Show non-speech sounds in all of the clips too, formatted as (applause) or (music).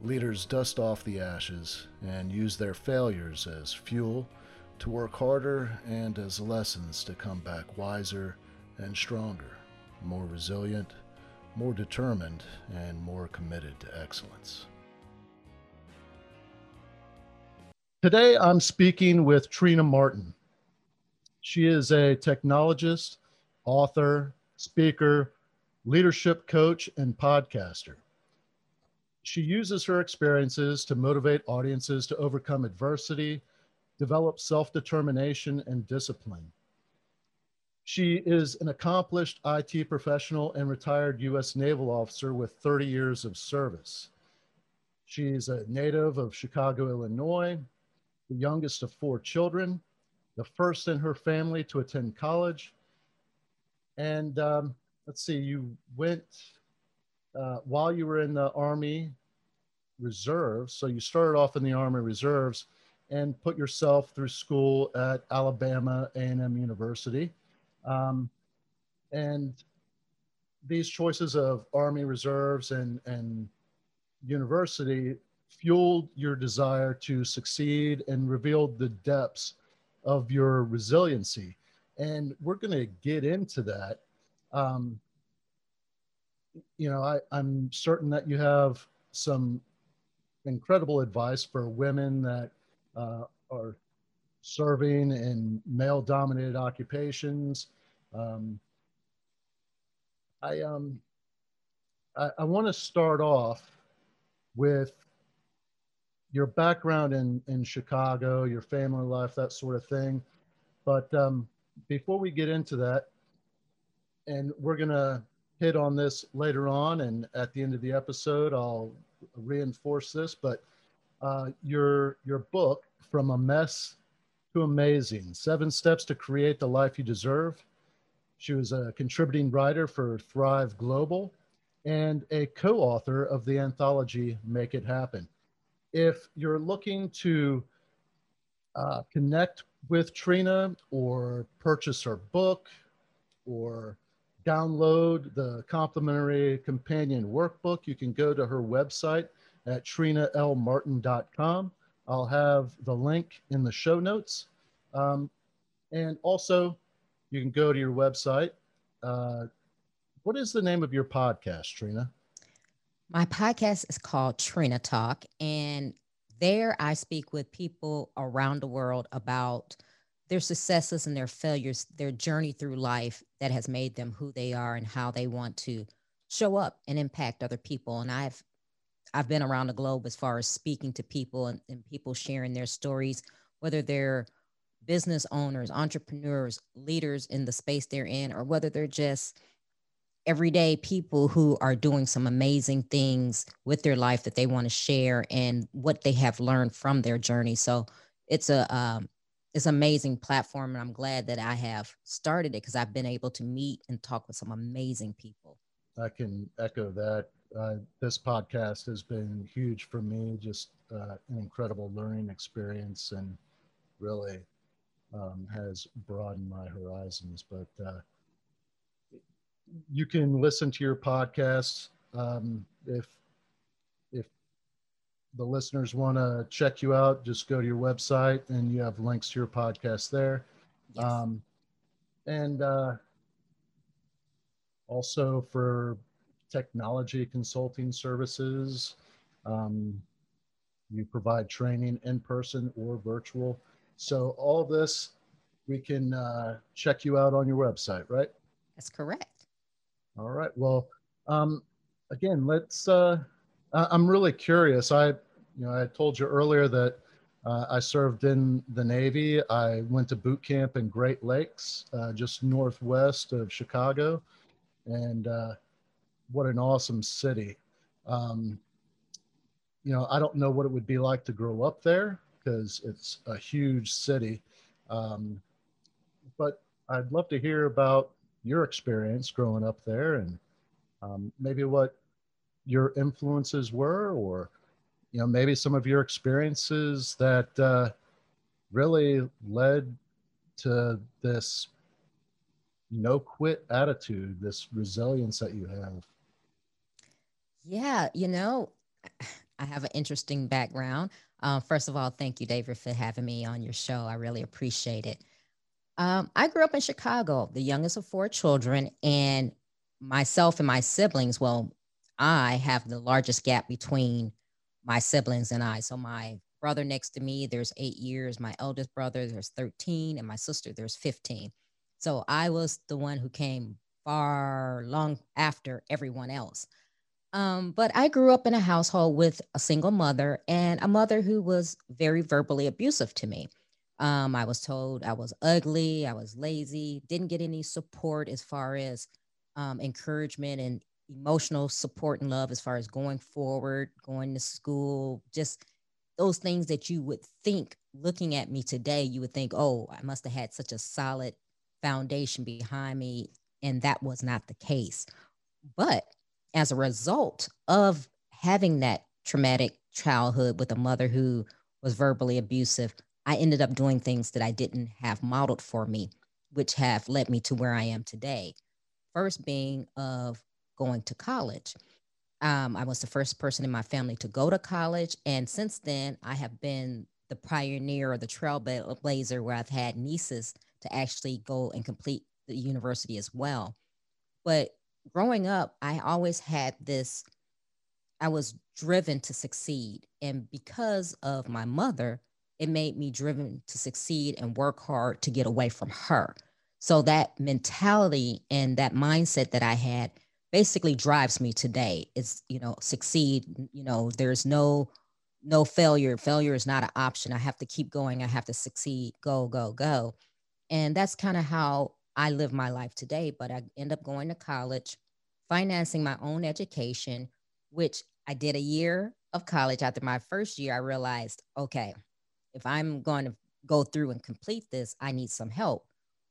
Leaders dust off the ashes and use their failures as fuel to work harder and as lessons to come back wiser and stronger, more resilient, more determined, and more committed to excellence. Today I'm speaking with Trina Martin. She is a technologist, author, speaker, leadership coach, and podcaster. She uses her experiences to motivate audiences to overcome adversity, develop self determination, and discipline. She is an accomplished IT professional and retired U.S. naval officer with 30 years of service. She's a native of Chicago, Illinois, the youngest of four children, the first in her family to attend college. And um, let's see, you went uh, while you were in the Army Reserves. So you started off in the Army Reserves and put yourself through school at Alabama A&M University. Um, and these choices of Army Reserves and, and university fueled your desire to succeed and revealed the depths of your resiliency. And we're going to get into that. Um, you know, I, I'm certain that you have some incredible advice for women that uh, are serving in male dominated occupations. Um, I, um, I, I want to start off with your background in, in Chicago, your family life, that sort of thing. But um, before we get into that, and we're going to hit on this later on, and at the end of the episode, I'll reinforce this, but uh, your your book from a mess to amazing: seven steps to create the life you deserve. She was a contributing writer for Thrive Global and a co-author of the anthology Make It Happen. If you're looking to uh, connect with Trina or purchase her book or download the complimentary companion workbook, you can go to her website at trinalmartin.com. I'll have the link in the show notes. Um, and also, you can go to your website. Uh, what is the name of your podcast, Trina? My podcast is called Trina Talk, and there I speak with people around the world about their successes and their failures, their journey through life that has made them who they are and how they want to show up and impact other people. And I've I've been around the globe as far as speaking to people and, and people sharing their stories, whether they're business owners, entrepreneurs, leaders in the space they're in, or whether they're just everyday people who are doing some amazing things with their life that they want to share and what they have learned from their journey. So it's a um, it's an amazing platform and i'm glad that i have started it because i've been able to meet and talk with some amazing people. I can echo that. Uh, this podcast has been huge for me just uh, an incredible learning experience and really um, has broadened my horizons but uh, you can listen to your podcast um, if the listeners want to check you out, just go to your website and you have links to your podcast there. Yes. Um, and uh, also for technology consulting services, um, you provide training in person or virtual. So all this, we can uh, check you out on your website, right? That's correct. All right. Well, um, again, let's uh, I'm really curious. I, you know, I told you earlier that uh, I served in the Navy. I went to boot camp in Great Lakes, uh, just northwest of Chicago, and uh, what an awesome city. Um, you know, I don't know what it would be like to grow up there, because it's a huge city. Um, but I'd love to hear about your experience growing up there and um, maybe what your influences were, or you know, maybe some of your experiences that uh, really led to this no quit attitude, this resilience that you have. Yeah, you know, I have an interesting background. Uh, first of all, thank you, David, for having me on your show. I really appreciate it. Um, I grew up in Chicago, the youngest of four children, and myself and my siblings, well, I have the largest gap between my siblings and I. So my brother next to me, there's eight years. My eldest brother, there's 13, and my sister, there's 15. So I was the one who came far long after everyone else. Um, but I grew up in a household with a single mother and a mother who was very verbally abusive to me. Um, I was told I was ugly, I was lazy, didn't get any support as far as um, encouragement and emotional support and love as far as going forward, going to school, just those things that you would think looking at me today, you would think, oh, I must have had such a solid foundation behind me. And that was not the case. But as a result of having that traumatic childhood with a mother who was verbally abusive, I ended up doing things that I didn't have modeled for me, which have led me to where I am today. First, being of going to college. Um, I was the first person in my family to go to college. And since then, I have been the pioneer or the trailblazer where I've had nieces to actually go and complete the university as well. But growing up, I always had this, I was driven to succeed. And because of my mother, it made me driven to succeed and work hard to get away from her. So that mentality and that mindset that I had basically drives me today. is you know, succeed, you know, there's no no failure. Failure is not an option. I have to keep going. I have to succeed. Go, go, go. And that's kind of how I live my life today, but I end up going to college, financing my own education, which I did a year of college. After my first year, I realized, okay, if I'm going to go through and complete this, I need some help,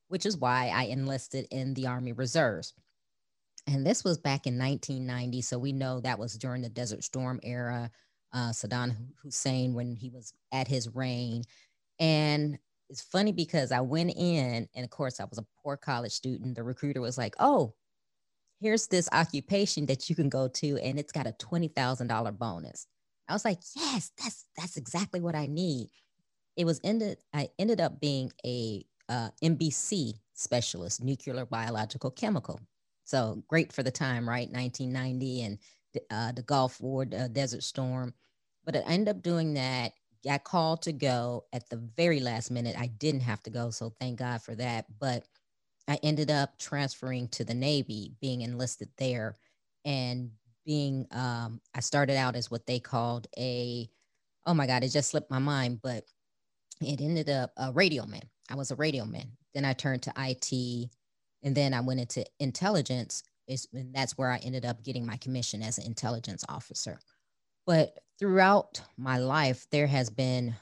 which is why I enlisted in the Army Reserves. And this was back in 1990. So we know that was during the Desert Storm era, uh, Saddam Hussein when he was at his reign. And it's funny because I went in, and of course, I was a poor college student. The recruiter was like, Oh, here's this occupation that you can go to, and it's got a $20,000 bonus. I was like, Yes, that's that's exactly what I need. It was ended, I ended up being a uh, NBC specialist, nuclear biological chemical. So great for the time, right? 1990 and uh, the Gulf War, uh, Desert Storm. But I ended up doing that got called to go at the very last minute. I didn't have to go, so thank God for that. But I ended up transferring to the Navy, being enlisted there, and being um, I started out as what they called a oh my God, it just slipped my mind, but it ended up a radio man. I was a radio man. Then I turned to IT, and then I went into intelligence. Is and that's where I ended up getting my commission as an intelligence officer. But throughout my life, there has been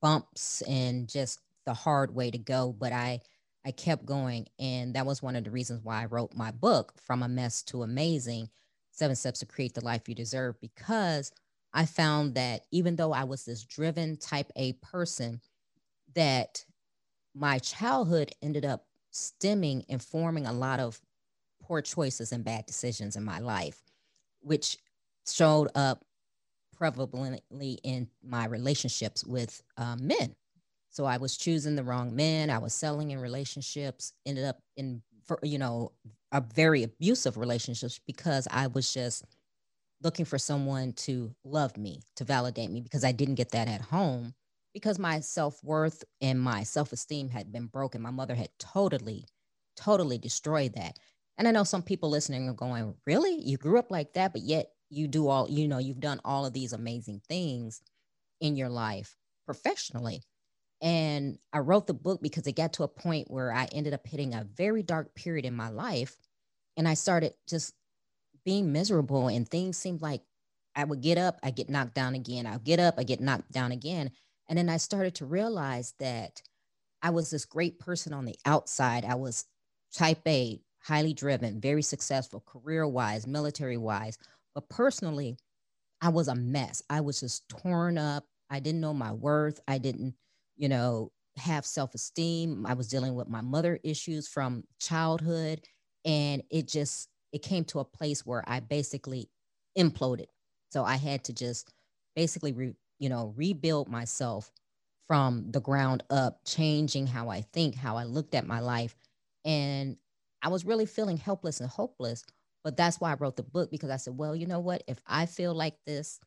bumps and just the hard way to go. But I, I kept going. And that was one of the reasons why I wrote my book, From a Mess to Amazing Seven Steps to Create the Life You Deserve, because I found that even though I was this driven type A person, that my childhood ended up stemming and forming a lot of poor choices and bad decisions in my life, which showed up prevalently in my relationships with um, men. So I was choosing the wrong men. I was selling in relationships, ended up in, you know, a very abusive relationships because I was just looking for someone to love me, to validate me, because I didn't get that at home because my self worth and my self esteem had been broken. My mother had totally, totally destroyed that. And I know some people listening are going, Really? You grew up like that, but yet you do all, you know, you've done all of these amazing things in your life professionally. And I wrote the book because it got to a point where I ended up hitting a very dark period in my life. And I started just being miserable, and things seemed like I would get up, I get knocked down again. I'll get up, I get knocked down again. And then I started to realize that I was this great person on the outside. I was type A, highly driven, very successful, career wise, military wise. But personally, I was a mess. I was just torn up. I didn't know my worth. I didn't, you know, have self esteem. I was dealing with my mother issues from childhood. And it just, it came to a place where I basically imploded. So I had to just basically, re, you know, rebuild myself from the ground up, changing how I think, how I looked at my life. And I was really feeling helpless and hopeless. But that's why I wrote the book because I said, well, you know what? If I feel like this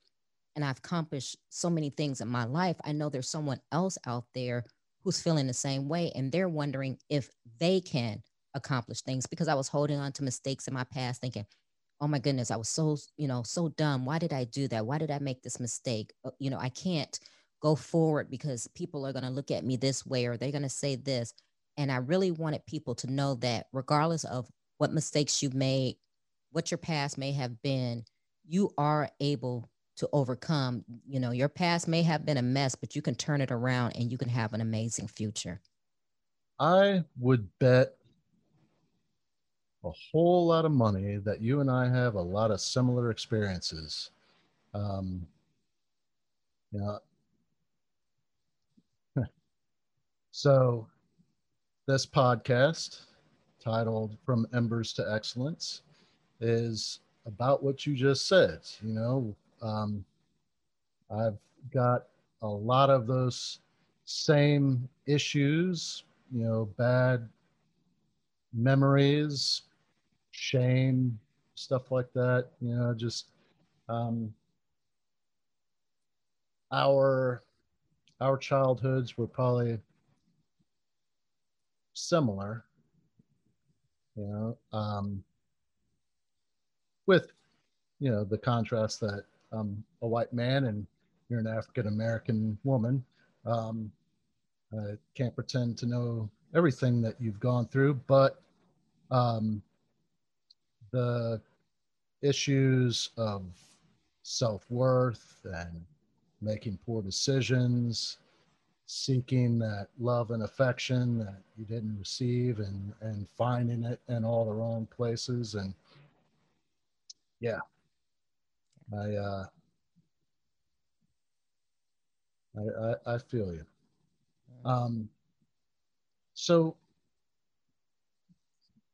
and I've accomplished so many things in my life, I know there's someone else out there who's feeling the same way. And they're wondering if they can accomplish things because I was holding on to mistakes in my past, thinking, oh my goodness, I was so, you know, so dumb. Why did I do that? Why did I make this mistake? Uh, you know, I can't go forward because people are going to look at me this way or they're going to say this. And I really wanted people to know that regardless of what mistakes you made, what your past may have been, you are able to overcome. You know, your past may have been a mess, but you can turn it around and you can have an amazing future. I would bet a whole lot of money that you and I have a lot of similar experiences. Um, know, (laughs) so this podcast titled From Embers to Excellence is about what you just said. You know, um, I've got a lot of those same issues, you know, bad memories, shame, stuff like that. You know, just um, our our childhoods were probably similar. You know, um, with you know the contrast that I'm a white man and you're an African American woman. Um, I can't pretend to know everything that you've gone through, but um, the issues of self worth and making poor decisions, seeking that love and affection that you didn't receive, and, and finding it in all the wrong places. And yeah, I, uh, I, I, I feel you. Um, so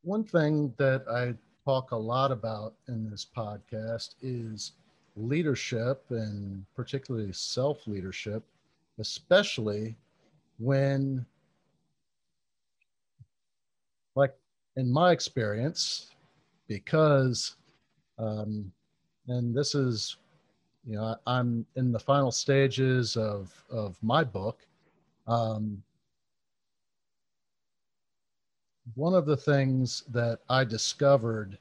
one thing that I talk a lot about in this podcast is leadership and particularly self leadership, especially when, like in my experience, because, um, and this is, you know, I'm in the final stages of, of my book. Um, one of the things that I discovered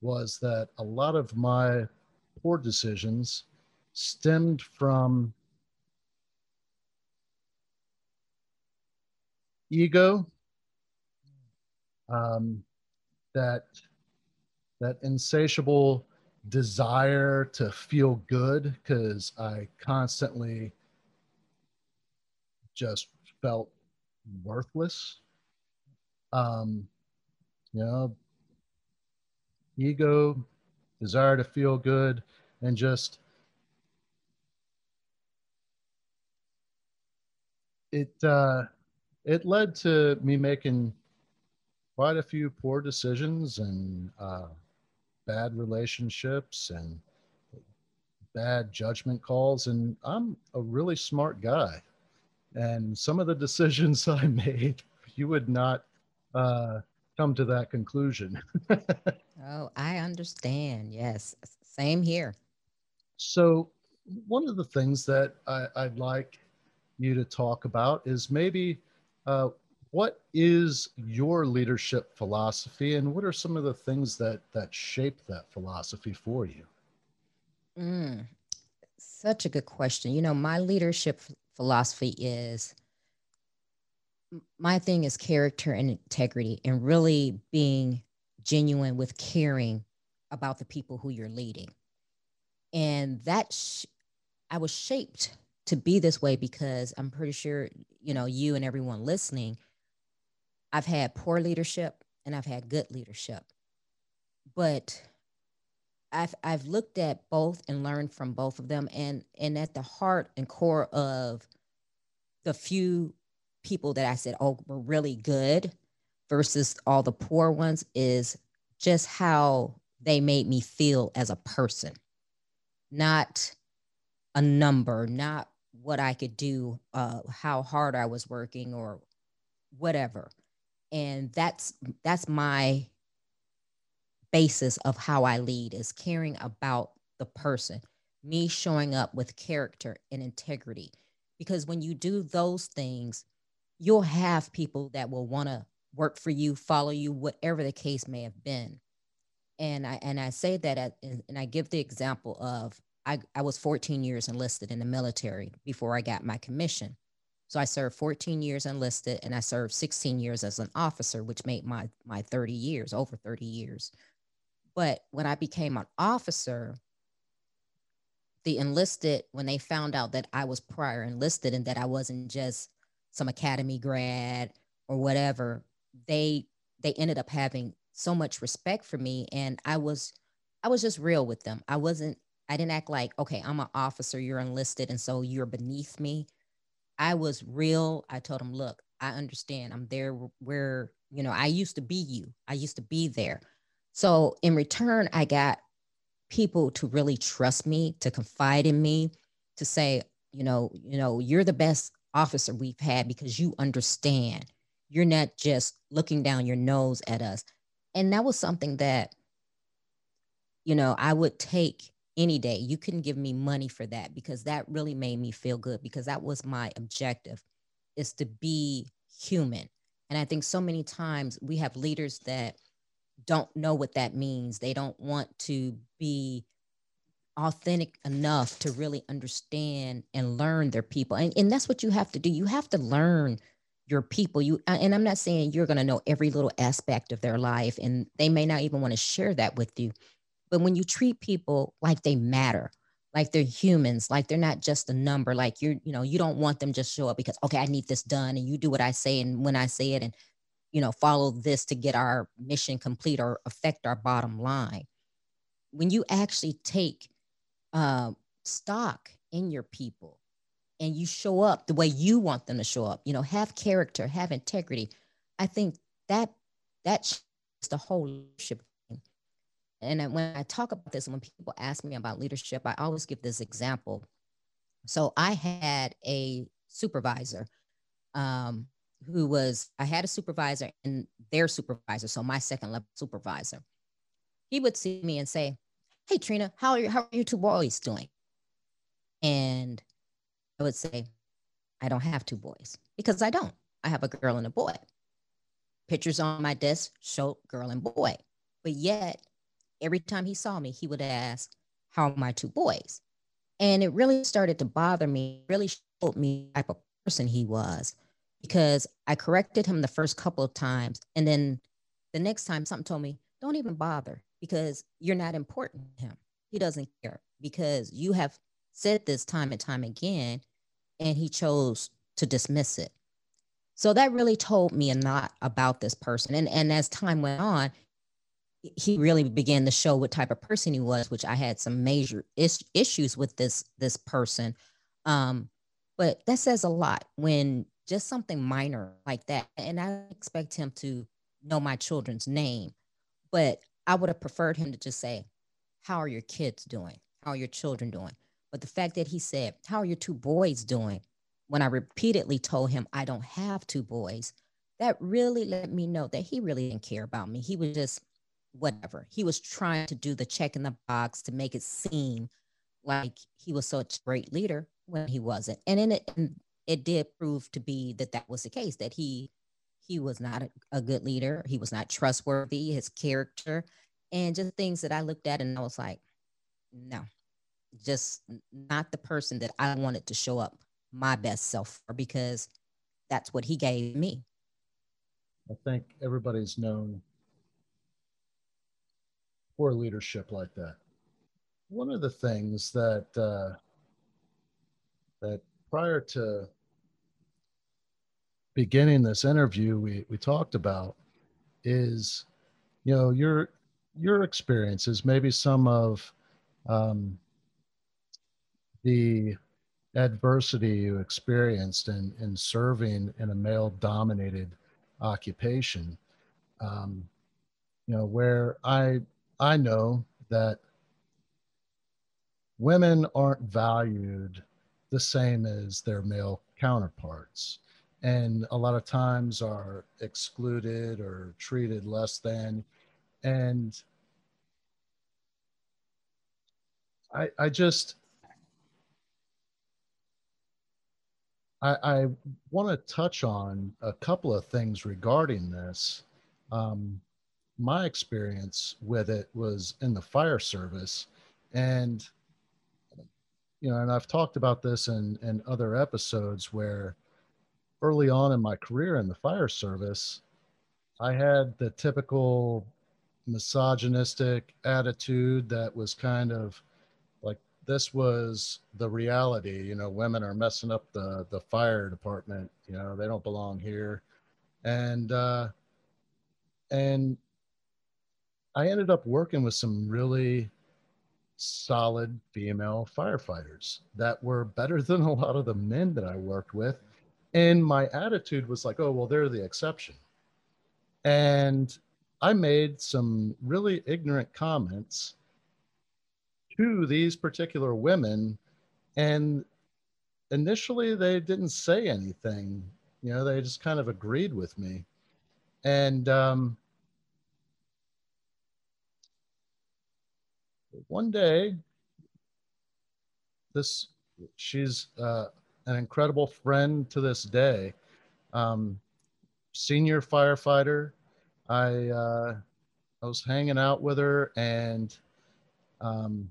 was that a lot of my poor decisions stemmed from ego um, that that insatiable desire to feel good because i constantly just felt worthless um, you know, ego, desire to feel good, and just it uh, it led to me making quite a few poor decisions and uh, bad relationships and bad judgment calls. And I'm a really smart guy, and some of the (laughs) decisions I made, you would not uh, come to that conclusion. (laughs) oh, I understand. Yes, same here. So, one of the things that I, would like you to talk about is maybe uh, what is your leadership philosophy, and what are some of the things that that shape that philosophy for you? Mm, such a good question. You know, my leadership philosophy is my thing is character and integrity and really being genuine with caring about the people who you're leading. And that sh- I was shaped to be this way because I'm pretty sure, you know, you and everyone listening, I've had poor leadership and I've had good leadership. But I've I've looked at both and learned from both of them and and at the heart and core of the few people that I said oh were really good versus all the poor ones is just how they made me feel as a person. Not a number not what I could do uh how hard I was working or whatever. And that's that's my basis of how I lead is caring about the person, me showing up with character and integrity. Because when you do those things, you'll have people that will want to work for you, follow you, whatever the case may have been. And I and I say that at, and I give the example of I, I was 14 years enlisted in the military before I got my commission. So I served 14 years enlisted and I served 16 years as an officer, which made my my 30 years, over 30 years. But when I became an officer, the enlisted, when they found out that I was prior enlisted and that I wasn't just some academy grad or whatever, they they ended up having so much respect for me. And I was I was just real with them. I wasn't, I didn't act like, okay, I'm an officer, you're enlisted, and so you're beneath me. I was real. I told them, look, I understand. I'm there where, you know, I used to be you. I used to be there. So in return, I got people to really trust me, to confide in me, to say, you know, you know, you're the best officer we've had because you understand. You're not just looking down your nose at us. And that was something that, you know, I would take any day. You couldn't give me money for that because that really made me feel good because that was my objective is to be human. And I think so many times we have leaders that don't know what that means. They don't want to be authentic enough to really understand and learn their people. And, and that's what you have to do. You have to learn your people. You and I'm not saying you're going to know every little aspect of their life and they may not even want to share that with you. But when you treat people like they matter, like they're humans, like they're not just a number, like you're, you know, you don't want them just show up because, okay, I need this done and you do what I say and when I say it and, you know, follow this to get our mission complete or affect our bottom line. When you actually take uh, stock in your people and you show up the way you want them to show up, you know, have character, have integrity, I think that that's the whole leadership and when I talk about this, when people ask me about leadership, I always give this example. So I had a supervisor um, who was, I had a supervisor and their supervisor, so my second level supervisor. He would see me and say, Hey, Trina, how are, you, how are your two boys doing? And I would say, I don't have two boys because I don't. I have a girl and a boy. Pictures on my desk show girl and boy. But yet every time he saw me, he would ask, How are my two boys? And it really started to bother me, really showed me type of person he was because I corrected him the first couple of times. And then the next time something told me, Don't even bother because you're not important to him. He doesn't care because you have said this time and time again, and he chose to dismiss it. So that really told me a lot about this person. And, and as time went on, he really began to show what type of person he was, which I had some major is- issues with this this person. Um, but that says a lot when just something minor like that, and I expect him to know my children's name, but I would have preferred him to just say, "How are your kids doing? How are your children doing?" But the fact that he said, "How are your two boys doing?" when I repeatedly told him I don't have two boys, that really let me know that he really didn't care about me. He was just whatever. He was trying to do the check in the box to make it seem like he was such a great leader when he wasn't. And it, it did prove to be that that was the case, that he he was not a, good leader. He was not trustworthy, his character, and just things that I looked at and I was like, no, just not the person that I wanted to show up my best self for because that's what he gave me. I think everybody's known poor leadership like that. One of the things that uh, that prior to beginning this interview, we, we talked about is, you know, your your experiences, maybe some of um, the adversity you experienced in, in serving in a male dominated occupation. Um, you know, where I I know that women aren't valued the same as their male counterparts and a lot of times are excluded or treated less than. And i i just i i want to touch on a couple of things regarding this. Um, my experience with it was in the fire service and you know and i've talked about this in in other episodes where early on in my career in the fire service, I had the typical misogynistic attitude that was kind of like this was the reality. You know, women are messing up the the fire department. You know, they don't belong here, and uh, and I ended up working with some really solid female firefighters that were better (laughs) than a lot of the men that I worked with and my attitude was like, oh, well, they're the exception. And I made some really ignorant comments to these particular women. And initially, they didn't say anything. You know, they just kind of agreed with me. And um, one day, this she's uh, an incredible friend to this day. Um, senior firefighter. I uh, I was hanging out with her and um,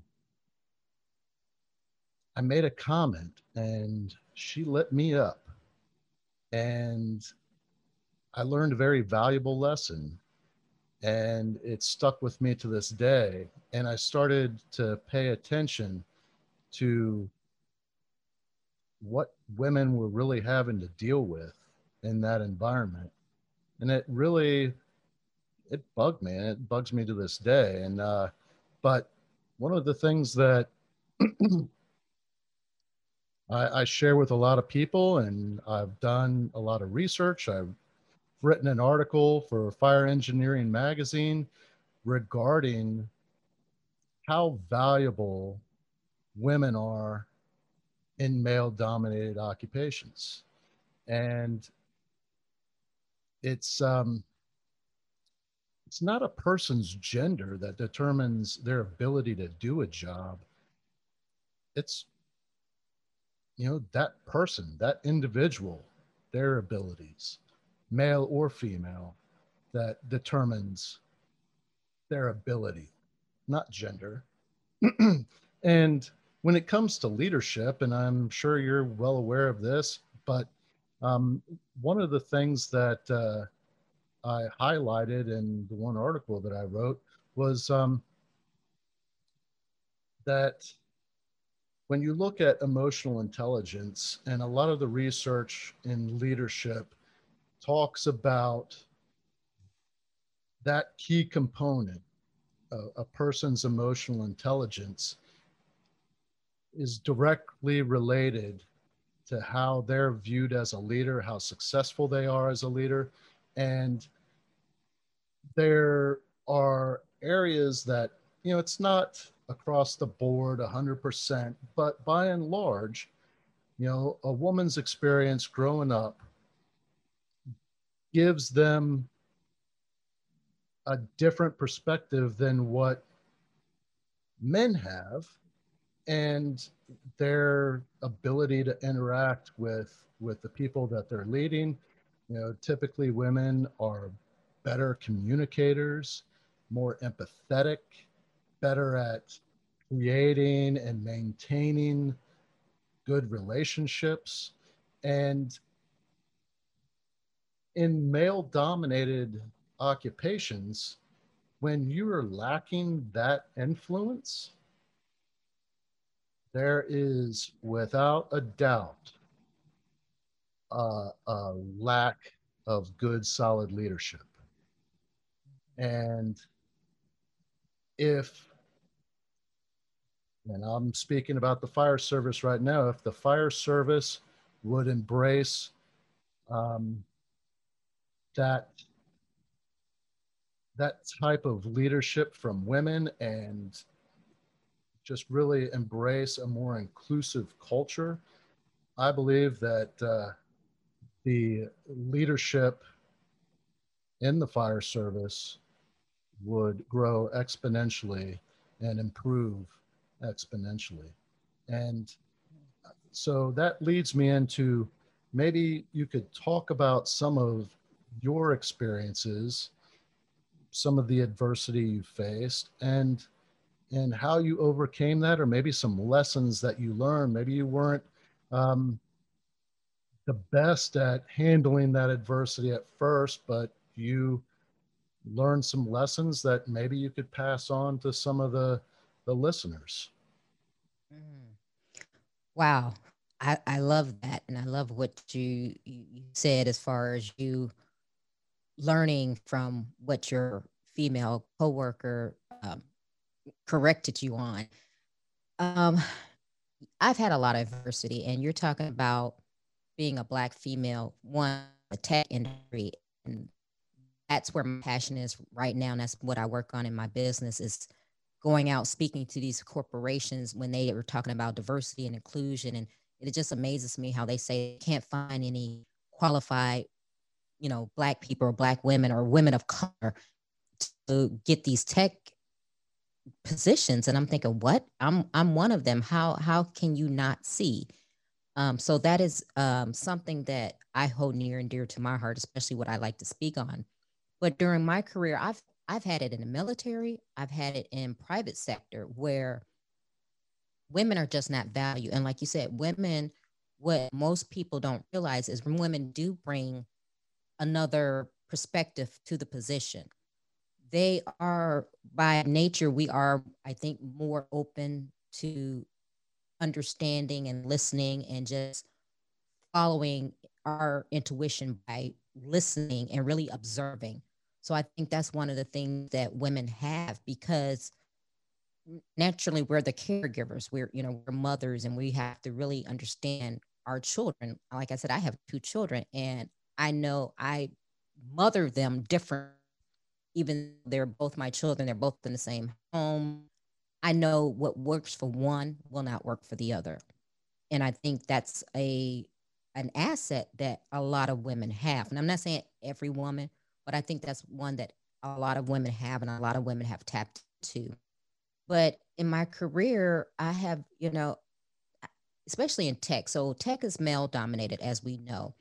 I made a comment and she lit me up. And I learned a very valuable lesson and it stuck with me to this day. And I started to pay attention to what women were really having to deal with in that environment. And it really, it bugged me and it bugs me to this day. And, uh, but one of the things that (clears throat) I, I share with a lot of people and I've done a lot of research. I've written an article for Fire Engineering Magazine regarding how valuable women are in male dominated occupations. And it's um, it's not a person's gender that determines their ability to do a job. It's you know that person, that individual, their abilities, male or female, that determines their ability, not gender. (clears throat) and when it comes to leadership, and I'm sure you're well aware of this, but um, one of the things that uh, I highlighted in the one article that I wrote was um, that when you look at emotional intelligence, and a lot of the research in leadership talks about that key component, a person's emotional intelligence is directly related to how they're viewed as a leader, how successful they are as a leader. And there are areas that, you know, it's not across the board 100%, but by and large, you know, a woman's experience growing up gives them a different perspective than what men have and their ability to interact with with the people that they're leading. You know typically women are better communicators more empathetic better at creating and maintaining good relationships. And in male dominated occupations when you are lacking that influence there is without a doubt a, lack of good, solid leadership. And if, and I'm speaking about the fire service right now, if the fire service would embrace um, that that type of leadership from women and just really embrace a more inclusive culture, I believe that uh, the leadership in the fire service would grow exponentially and improve exponentially. And so that leads me into maybe you could talk about some of your experiences, some of the adversity you faced, and and how you overcame that, or maybe some lessons that you learned. Maybe you weren't um, the best at handling that adversity at first, but you learned some lessons that maybe you could pass on to some of the the listeners. Mm. Wow. I, I love that. And I love what you, you said as far as you learning from what your female coworker um, corrected you on. Um, I've had a lot of adversity, and you're talking about being a black female, one the tech industry, and that's where my passion is right now. And that's what I work on in my business is going out speaking to these corporations when they were talking about diversity and inclusion and it just amazes me how they say they can't find any qualified, you know, black people or black women or women of color to get these tech positions. And I'm thinking, what? I'm I'm one of them. How how can you not see? Um, so that is um, something that I hold near and dear to my heart, especially what I like to speak on. But during my career, I've I've had it in the military, I've had it in private sector where women are just not valued. And like you said, women, what most people don't realize is women do bring another perspective to the position, they are by nature, we are, I think, more open to understanding and listening and just following our intuition by listening and really observing. So I think that's one of the things that women have because naturally we're the caregivers we're you know we're mothers and we have to really understand our children like i said i have two children and i know i mother them different even they're both my children they're both in the same home i know what works for one will not work for the other and i think that's a an asset that a lot of women have and i'm not saying every woman but i think that's one that a lot of women have and a lot of women have tapped to but in my career, I have, you know, especially in tech. So tech is male dominated, as we know.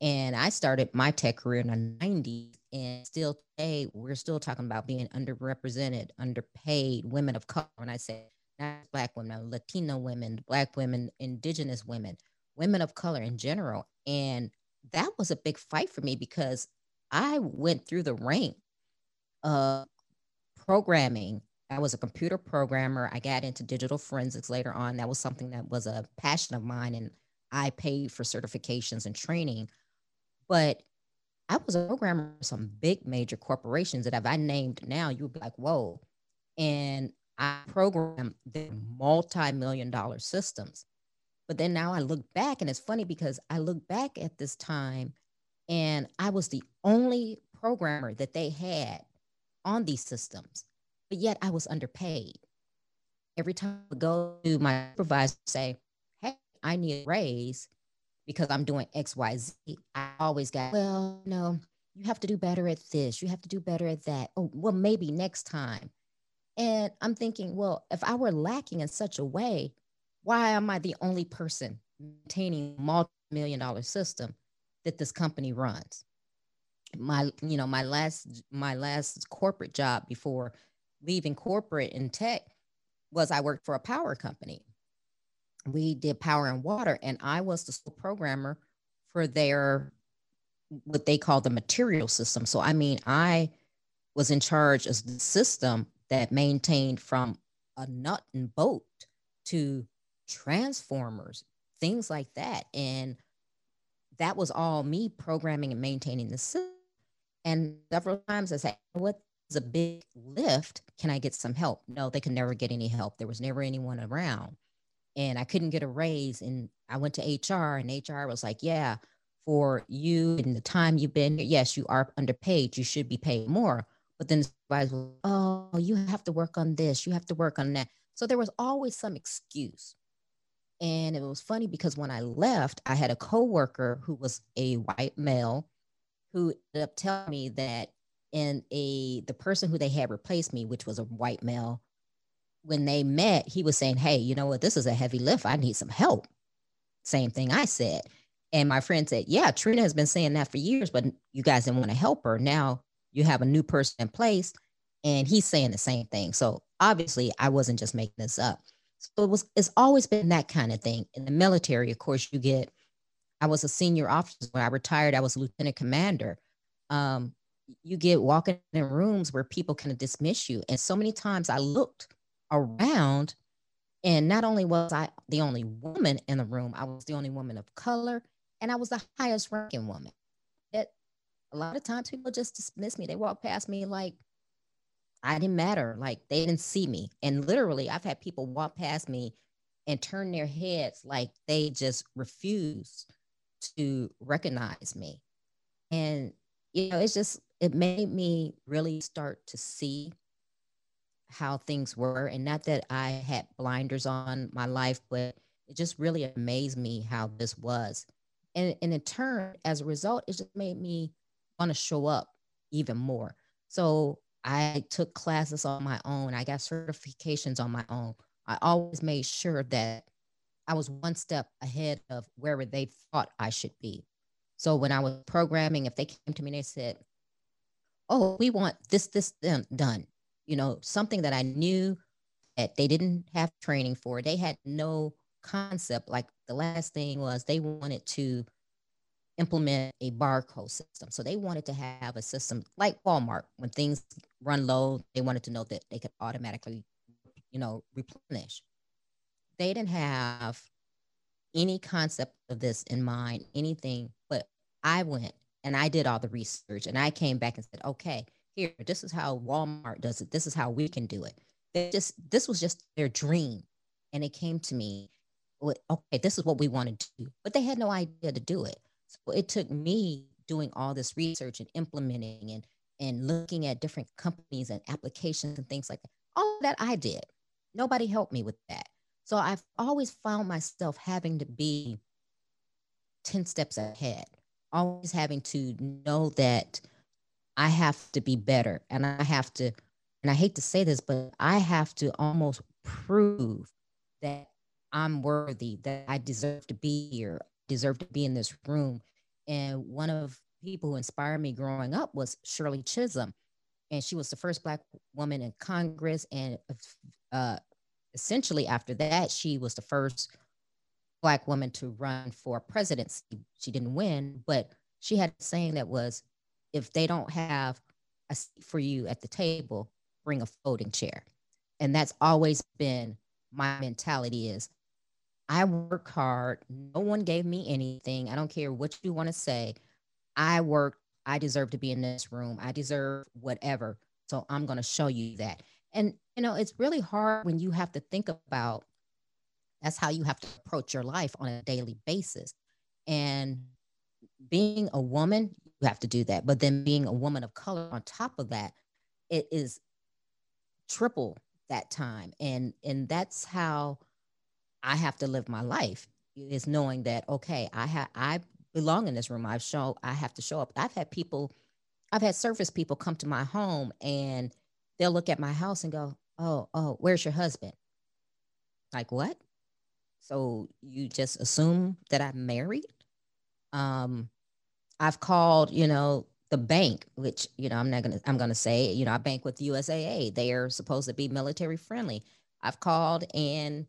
And I started my tech career in the 90s. And still today, we're still talking about being underrepresented, underpaid, women of color. And I say not Black women, Latino women, Black women, Indigenous women, women of color in general. And that was a big fight for me because I went through the rank of programming I was a computer programmer. I got into digital forensics later on. That was something that was a passion of mine, and I paid for certifications and training. But I was a programmer for some big major corporations that if I named now, you would be like, whoa. And I programmed the multi-million dollar systems. But then now I look back, and it's funny because I look back at this time and I was the only programmer that they had on these systems but yet I was underpaid. Every time I go to my supervisor say, hey, I need a raise because I'm doing X, Y, Z, I always got, well, no, you have to do better at this. You have to do better at that. Oh, well, maybe next time. And I'm thinking, well, if I were lacking in such a way, why am I the only person maintaining a multi-million dollar system that this company runs? My, you know, my last my last corporate job before leaving corporate in tech was I worked for a power company. We did power and water, and I was the programmer for their what they call the material system. So I mean, I was in charge of the system that maintained from a nut and bolt to transformers, things like that. And that was all me programming and maintaining the system. And several times I said, what is a big lift? Can I get some help? No, they could never get any help. There was never anyone around. And I couldn't get a raise. And I went to HR and HR was like, yeah, for you and the time you've been here, yes, you are underpaid. You should be paid more. But then the was, oh, you have to work on this. You have to work on that. So there was always some excuse. And it was funny because when I left, I had a coworker who was a white male who ended up telling me that in a the person who they had replaced me, which was a white male, when they met, he was saying, Hey, you know what, this is a heavy lift. I need some help. Same thing I said. And my friend said, Yeah, Trina has been saying that for years, but you guys didn't want to help her. Now you have a new person in place, and he's saying the same thing. So obviously, I wasn't just making this up. So it was it's always been that kind of thing. In the military, of course, you get I was a senior officer when I retired, I was a lieutenant commander. Um, you get walking in rooms where people kind of dismiss you. And so many times I looked around, and not only was I the only woman in the room, I was the only woman of color, and I was the highest ranking woman. That a lot of times people just dismiss me. They walk past me like I didn't matter. Like they didn't see me. And literally, I've had people walk past me and turn their heads like they just refuse to recognize me. And, you know, it's just, it made me really start to see how things were. And not that I had blinders on my life, but it just really amazed me how this was. And, and in turn, as a result, it just made me want to show up even more. So I took classes on my own. I got certifications on my own. I always made sure that I was one step ahead of wherever they thought I should be. So when I was programming, if they came to me and they said, Oh, we want this, this done, you know, something that I knew that they didn't have training for, they had no concept. Like the last thing was they wanted to implement a barcode system. So they wanted to have a system like Walmart. When things run low, they wanted to know that they could automatically, you know, replenish. They didn't have any concept of this in mind, anything, but I went and I did all the research and I came back and said, okay, here, this is how Walmart does it. This is how we can do it. They just this was just their dream. And it came to me, okay, this is what we want to do. But they had no idea to do it. So it took me doing all this research and implementing and and looking at different companies and applications and things like that. All that I did. Nobody helped me with that. So I've always found myself having to be 10 steps ahead, always having to know that I have to be better and I have to, and I hate to say this, but I have to almost prove that I'm worthy, that I deserve to be here, deserve to be in this room. And one of people who inspired me growing up was Shirley Chisholm. And she was the first Black woman in Congress. And uh, essentially, after that, she was the first Black woman to run for presidency. She didn't win, but she had a saying that was if they don't have a seat for you at the table, bring a folding chair. And that's always been my mentality is I work hard. No one gave me anything. I don't care what you want to say. I work. I deserve to be in this room. I deserve whatever. So I'm going to show you that. And, you know, it's really hard when you have to think about that's how you have to approach your life on a daily basis. And being a woman, you have to do that. But then being a woman of color on top of that, it is triple that time. And and that's how I have to live my life is knowing that okay, I have I belong in this room. I've show I have to show up. I've had people, I've had service people come to my home and they'll look at my house and go, "Oh, oh, where's your husband?" Like what? So you just assume that I'm married? Um, I've called, you know, the bank, which you know I'm not gonna I'm gonna say, you know, I bank with USAA. They are supposed to be military friendly. I've called and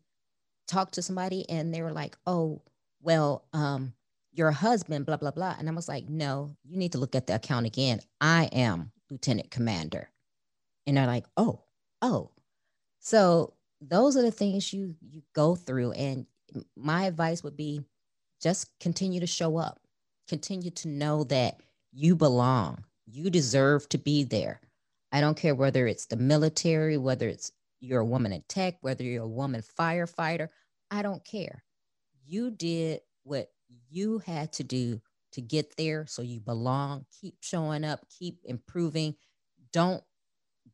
talked to somebody and they were like, oh, well, um, your husband, blah, blah, blah. And I was like, no, you need to look at the account again. I am lieutenant commander. And they're like, oh, oh. So those are the things you you go through. And my advice would be just continue to show up. Continue to know that you belong. You deserve to be there. I don't care whether it's the military, whether it's you're a woman in tech, whether you're a woman firefighter. I don't care. You did what you had to do to get there so you belong keep showing up keep improving don't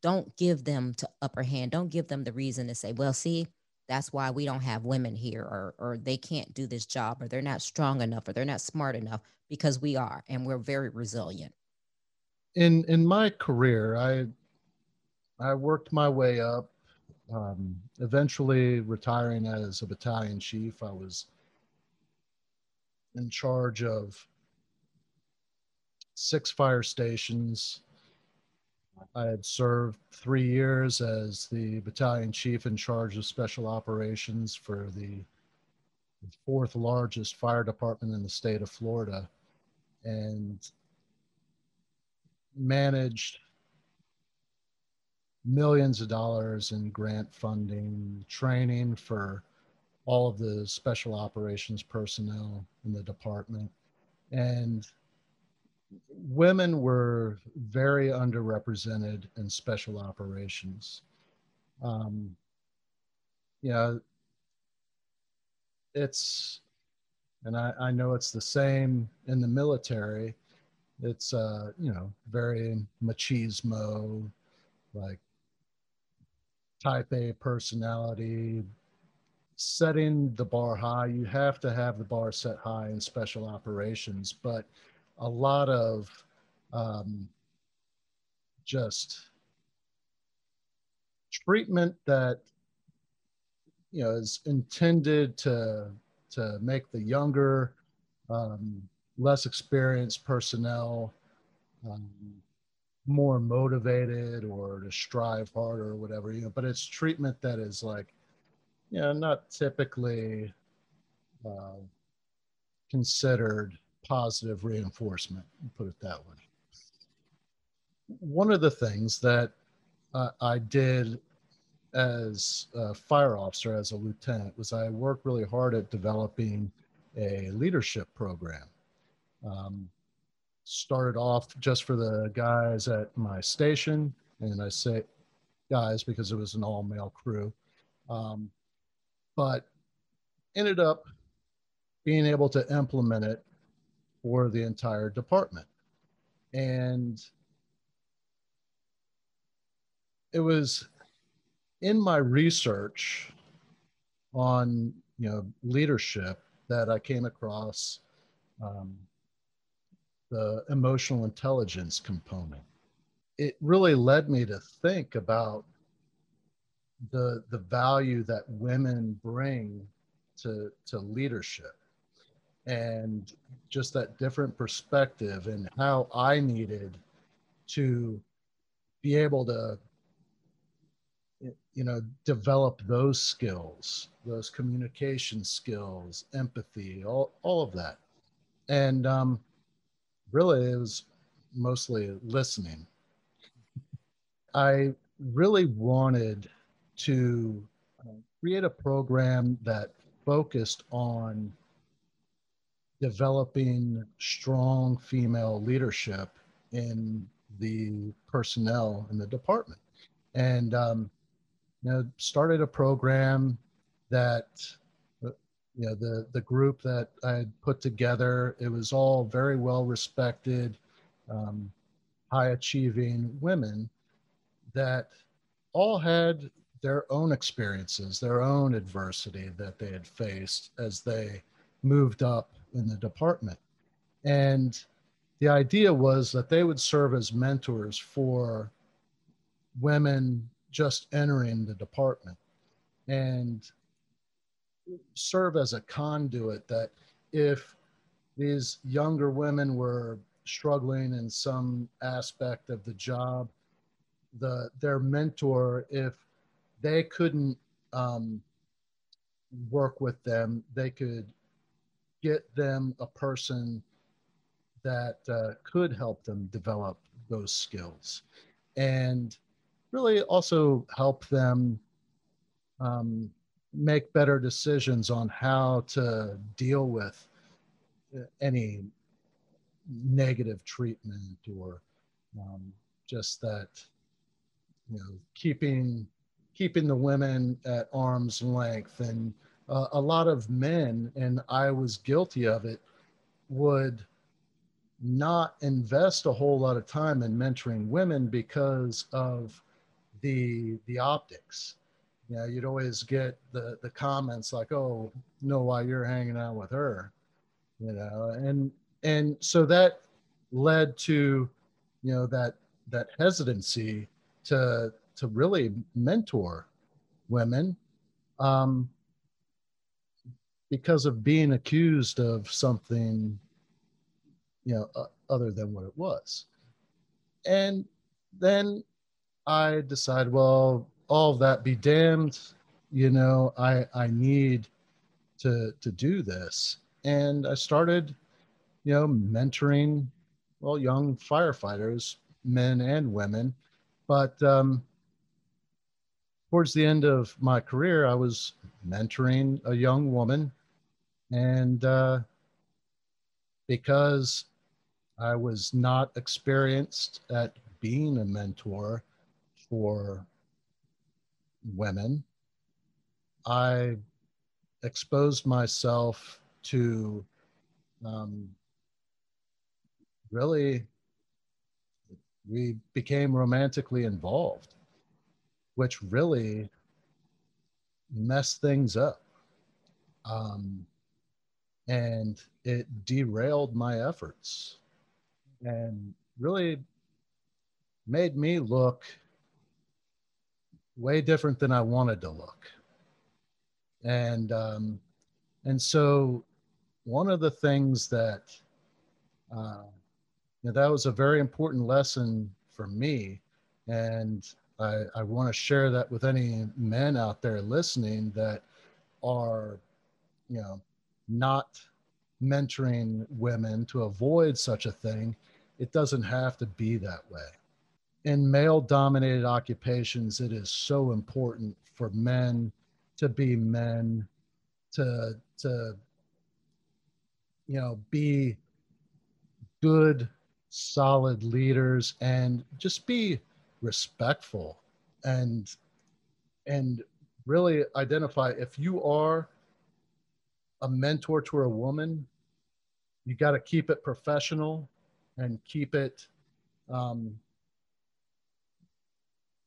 don't give them to upper hand don't give them the reason to say well see that's why we don't have women here or or they can't do this job or they're not strong enough or they're not smart enough because we are and we're very resilient in in my career i i worked my way up um, eventually retiring as a battalion chief i was in charge of six fire stations. I had served three years as the battalion chief in charge of special operations for the fourth largest fire department in the state of Florida and managed millions of dollars in grant funding, training for all of the special operations personnel in the department. And women were very underrepresented in special operations. Um, you know, it's, and I, I know it's the same in the military. It's, uh, you know, very machismo, like type A personality, setting the bar high. You have to have the bar set high in special operations, but a lot of um, just treatment that you know is intended to to make the younger um, less experienced personnel um, more motivated or to strive harder or whatever you know but it's treatment that is like you know not typically uh, considered positive reinforcement, put it that way. One of the things that uh, I did as a fire officer, as a lieutenant, was I worked really hard at developing a leadership program. Um, started off just for the guys at my station, and I say guys because it was an all male crew, um, but ended up being able to implement it for the entire department. And it was in my research on you know leadership that I came across um, the emotional intelligence component. It really led me to think about the the value that women bring to to leadership and just that different perspective and how I needed to be able to you know develop those skills those communication skills empathy all, all of that. And um, really it was mostly listening. I really wanted to uh, create a program that focused on developing strong female leadership in the personnel in the department. And um, you know started a program that uh, you know the the group that i had put together it was all very well respected um, high achieving women that all had their own experiences their own adversity that they had faced as they moved up in the department. And the idea was that they would serve as mentors for women just entering the department and serve as a conduit that if these younger women were struggling in some aspect of the job the their mentor if they couldn't um, work with them they could get them a person that uh, could help them develop those skills. And really also help them um, make better decisions on how to deal with uh, any negative treatment or um, just that you know keeping keeping the women at arm's length. And uh, a lot of men and i was guilty of it would not invest a whole lot of time in mentoring women because of the the optics. You know you'd always get the the comments like oh know why you're hanging out with her you know and and so that led to you know that that hesitancy to to really mentor women um, because of being accused of something you know uh, other than what it was. And then i decide, well all of that be damned. You know i i need to to do this. And i started you know mentoring well young firefighters men and women. But um towards the end of my career i was mentoring a young woman. And uh because i was not experienced at being a mentor for women, I exposed myself to um, really, we became romantically involved, which really messed things up. Um, and it derailed my efforts and really made me look way different than I wanted to look. And um, and so one of the things that uh, you know, that was a very important lesson for me, and I, I want to share that with any men out there listening that are, you know, not mentoring women to avoid such a thing. It doesn't have to be that way in male dominated occupations, it is so important for men to be men, to, to, you know, be good, solid leaders and just be respectful and, and really identify if you are a mentor to a woman, you got to keep it professional and keep it um,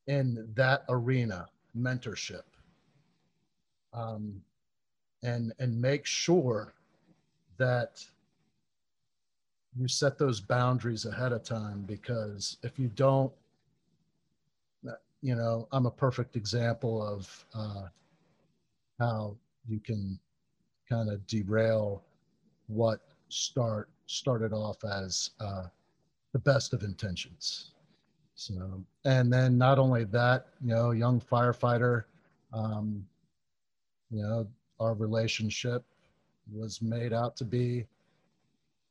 in that arena, mentorship, um, and and make sure that you set those boundaries ahead of time because if you don't, you know, I'm a perfect example of uh, how you can kind of derail what start started off as uh, the best of intentions. So, and then not only that, you know, young firefighter, um, you know, our relationship was made out to be,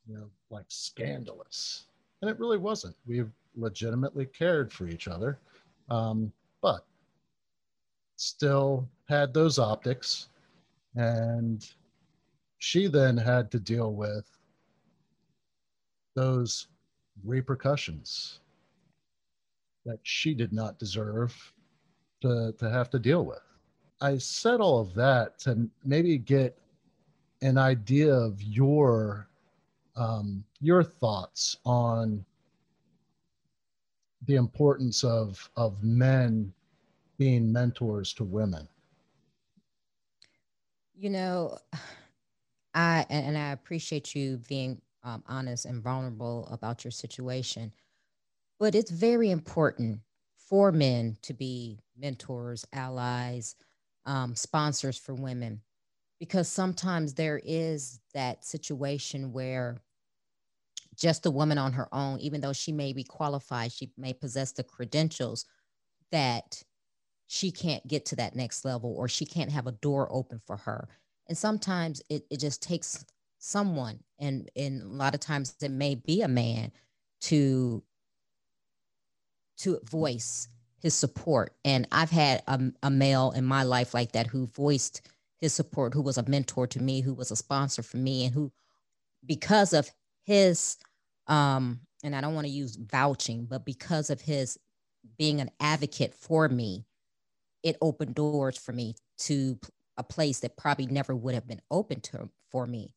you know, like scandalous. And it really wasn't. We legitimately cared for each other, um, but still had those optics. And she then had to deal with those repercussions that she did not deserve to, to have to deal with. I said all of that to maybe get an idea of your um, your thoughts on the importance of of men being mentors to women. You know, I and I appreciate you being um, honest and vulnerable about your situation. But it's very important for men to be mentors, allies, um, sponsors for women, because sometimes there is that situation where just a woman on her own, even though she may be qualified, she may possess the credentials that she can't get to that next level or she can't have a door open for her. And sometimes it, it just takes someone, and, and a lot of times it may be a man to to voice his support. And I've had a, a, male in my life like that who voiced his support, who was a mentor to me, who was a sponsor for me, and who, because of his Um, and I don't want to use vouching, but because of his being an advocate for me, it opened doors for me to a place that probably never would have been open to for me.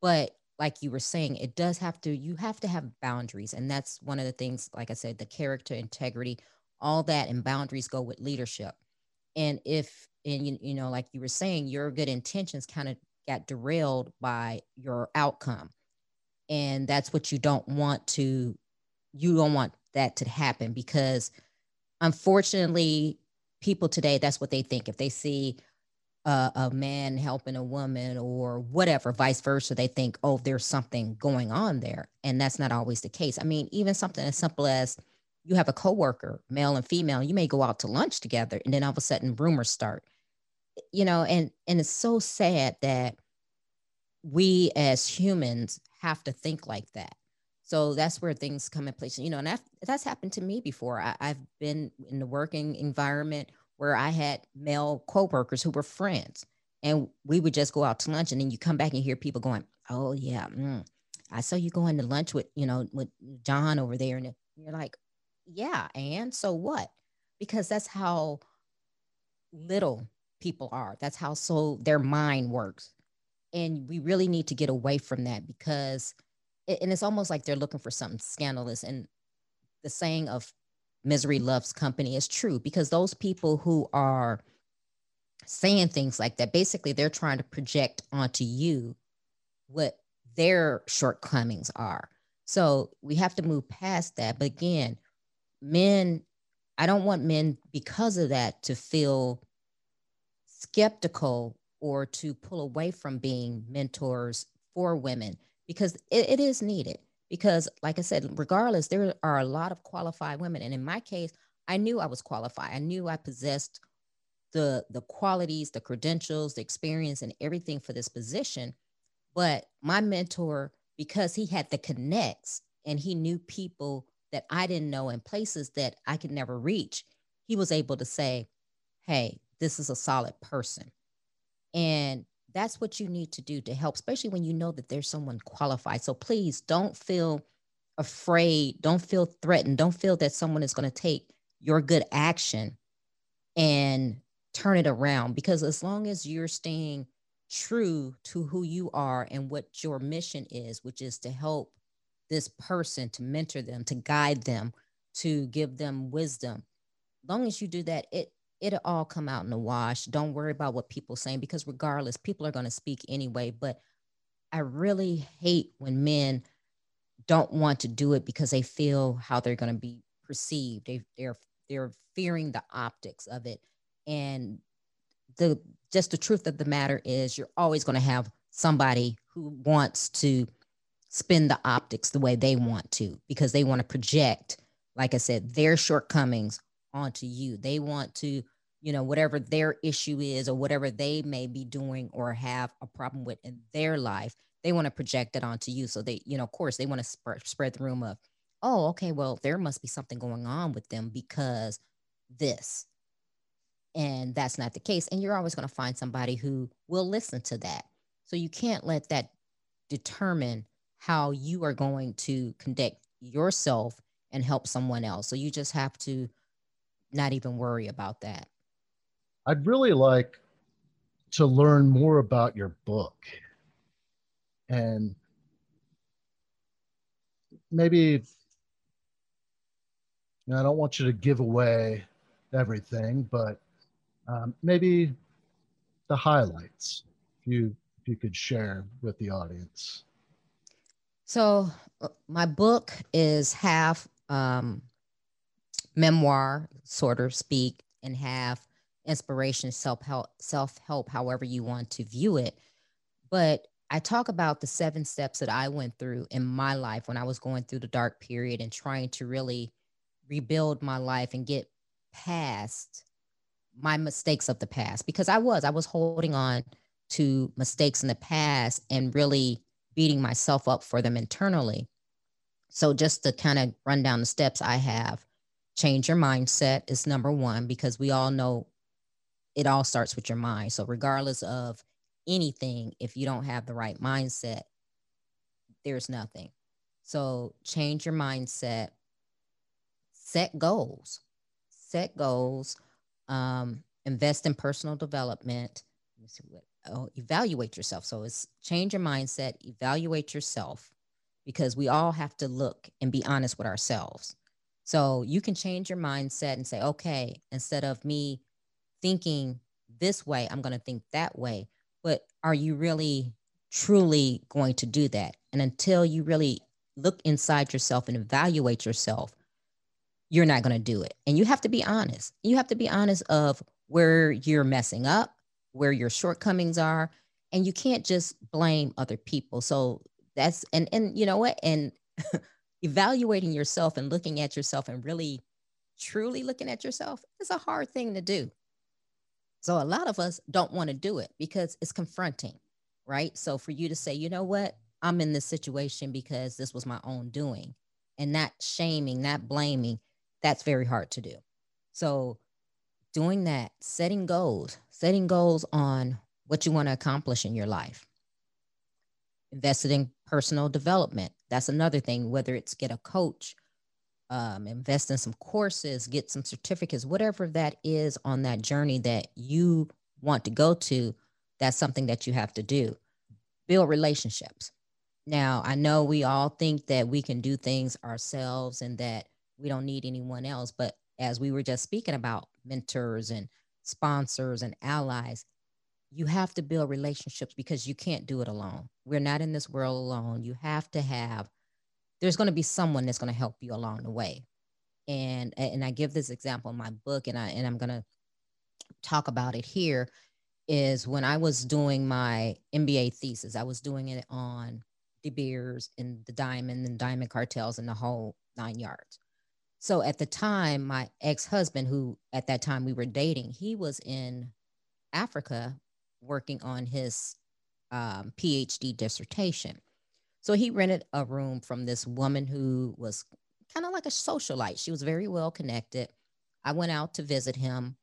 But like you were saying, it does have to, you have to have boundaries. And that's one of the things, like I said, the character, integrity, all that and boundaries go with leadership. And if, and you, you know, like you were saying, your good intentions kind of got derailed by your outcome. And that's what you don't want to, you don't want that to happen because unfortunately, people today, that's what they think. If they see a, a man helping a woman or whatever, vice versa, they think, oh, there's something going on there. And that's not always the case. I mean, even something as simple as you have a coworker, male and female, you may go out to lunch together and then all of a sudden rumors start. You know, and and it's so sad that we as humans have to think like that. So that's where things come in place. You know, and that, that's happened to me before. I, I've been in the working environment where I had male co-workers who were friends and we would just go out to lunch and then you come back and hear people going, oh yeah, mm, I saw you going to lunch with, you know, with John over there. And you're like, yeah, and so what? Because that's how little people are. That's how so their mind works. And we really need to get away from that because, and it's almost like they're looking for something scandalous. And the saying of misery loves company is true because those people who are saying things like that basically they're trying to project onto you what their shortcomings are. So we have to move past that. But again men i don't want men because of that to feel skeptical or to pull away from being mentors for women because it, it is needed because like i said regardless there are a lot of qualified women and in my case i knew i was qualified. I knew i possessed the the qualities the credentials the experience and everything for this position but my mentor because he had the connects and he knew people that i didn't know in places that i could never reach he was able to say hey this is a solid person. And that's what you need to do to help, especially when you know that there's someone qualified. So please don't feel afraid, don't feel threatened, don't feel that someone is going to take your good action and turn it around because as long as you're staying true to who you are and what your mission is, which is to help this person, to mentor them, to guide them, to give them wisdom. As long as you do that, it it'll all come out in the wash. Don't worry about what people saying because regardless, people are going to speak anyway. But I really hate when men don't want to do it because they feel how they're going to be perceived. They, they're they're fearing the optics of it, and the just the truth of the matter is, you're always going to have somebody who wants to spin the optics the way they want to because they want to project, like I said, their shortcomings onto you. They want to, you know, whatever their issue is or whatever they may be doing or have a problem with in their life, they want to project it onto you. So they, you know, of course, they want to sp- spread the rumor of, oh, okay, well, there must be something going on with them because this. And that's not the case. And you're always going to find somebody who will listen to that. So you can't let that determine how you are going to conduct yourself and help someone else. So you just have to not even worry about that. I'd really like to learn more about your book and maybe I don't want you to give away everything, but um, maybe the highlights if you if you could share with the audience. So uh, my book is half um, memoir, sort of speak, and have inspiration, self help, self help, however you want to view it. But I talk about the seven steps that I went through in my life when I was going through the dark period and trying to really rebuild my life and get past my mistakes of the past because I was I was holding on to mistakes in the past and really beating myself up for them internally. So just to kind of run down the steps I have change your mindset is number one because we all know it all starts with your mind. So, regardless of anything, if you don't have the right mindset, there's nothing. So change your mindset, set goals, set goals, um, invest in personal development. What, oh, evaluate yourself. So it's change your mindset, evaluate yourself, because we all have to look and be honest with ourselves. So you can change your mindset and say, okay, instead of me thinking this way, I'm going to think that way. But are you really, truly going to do that? And until you really look inside yourself and evaluate yourself, you're not going to do it. And you have to be honest. You have to be honest of where you're messing up, where your shortcomings are, and you can't just blame other people. So that's and and you know what? And (laughs) evaluating yourself and looking at yourself and really truly looking at yourself is a hard thing to do. So a lot of us don't want to do it because it's confronting, right? So for you to say, you know what? I'm in this situation because this was my own doing and not shaming, not blaming, that's very hard to do. So doing that, setting goals, setting goals on what you want to accomplish in your life. Invested in personal development. That's another thing, whether it's get a coach, um, invest in some courses, get some certificates, whatever that is on that journey that you want to go to, that's something that you have to do. Build relationships. Now, I know we all think that we can do things ourselves and that we don't need anyone else, but as we were just speaking about mentors and sponsors and allies, you have to build relationships because you can't do it alone. We're not in this world alone. You have to have, there's going to be someone that's going to help you along the way. And, and I give this example in my book and I, and I'm going to talk about it here is when I was doing my MBA thesis, I was doing it on De Beers and the diamond and diamond cartels and the whole nine yards. So at the time, my ex husband, who at that time we were dating, he was in Africa working on his um, PhD dissertation. So he rented a room from this woman who was kind of like a socialite. She was very well connected. I went out to visit him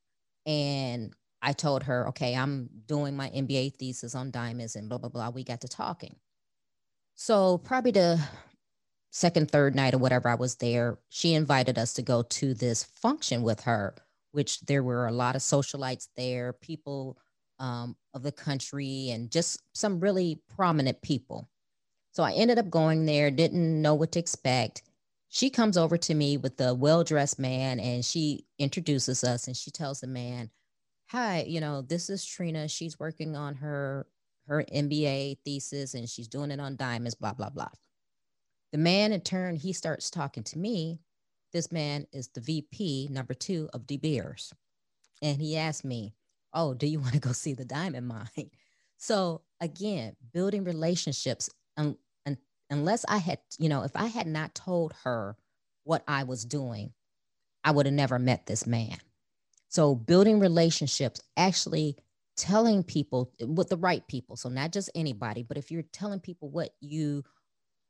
and I told her, okay, I'm doing my MBA thesis on diamonds and blah, blah, blah. We got to talking. So probably the second, third night or whatever I was there, she invited us to go to this function with her, which there were a lot of socialites there, people um, of the country, and just some really prominent people. So I ended up going there, didn't know what to expect. She comes over to me with a well dressed man and she introduces us and she tells the man, Hi, you know, this is Trina. She's working on her her MBA thesis and she's doing it on diamonds, blah, blah, blah. The man in turn, he starts talking to me. This man is the VP, number two of De Beers. And he asked me, Oh, do you (laughs) want to go see the diamond mine? So again, building relationships, un- un- unless I had, you know, if I had not told her what I was doing, I would have never met this man. So building relationships, actually telling people eh, with the right people. So not just anybody, but if you're telling people what you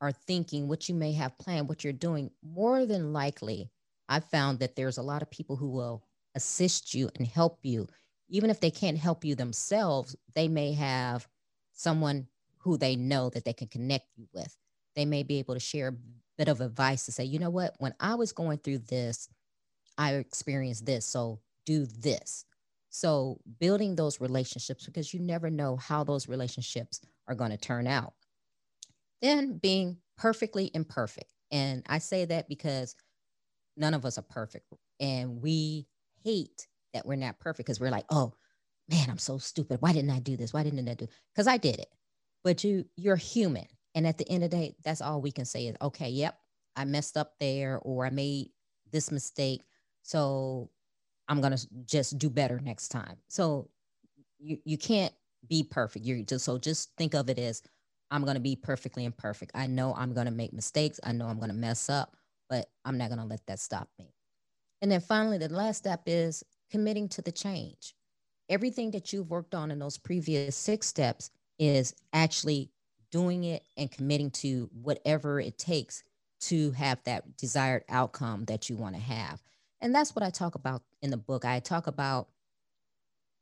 are thinking, what you may have planned, what you're doing, more than likely, I've found that there's a lot of people who will assist you and help you. Even if they can't help you themselves, they may have someone who they know that they can connect you with. They may be able to share a bit of advice to say, you know what, when I was going through this, I experienced this. So do this. So building those relationships because you never know how those relationships are going to turn out then being perfectly imperfect. And I say that because none of us are perfect. And we hate that we're not perfect because we're like, oh man, I'm so stupid. Why didn't I do this? Why didn't I do? Because I did it. But you, you're human. And at the end of the day, that's all we can say is, okay, yep, I messed up there or I made this mistake. So I'm gonna just do better next time. So you you can't be perfect. You're just so just think of it as I'm to be perfectly imperfect. I know I'm to make mistakes. I know I'm to mess up, but I'm not to let that stop me. And then finally, the last step is committing to the change. Everything that you've worked on in those previous six steps is actually doing it and committing to whatever it takes to have that desired outcome that you want to have. And that's what I talk about in the book. I talk about